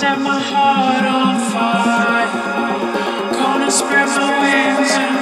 Set my heart on fire. Gonna spread my wings and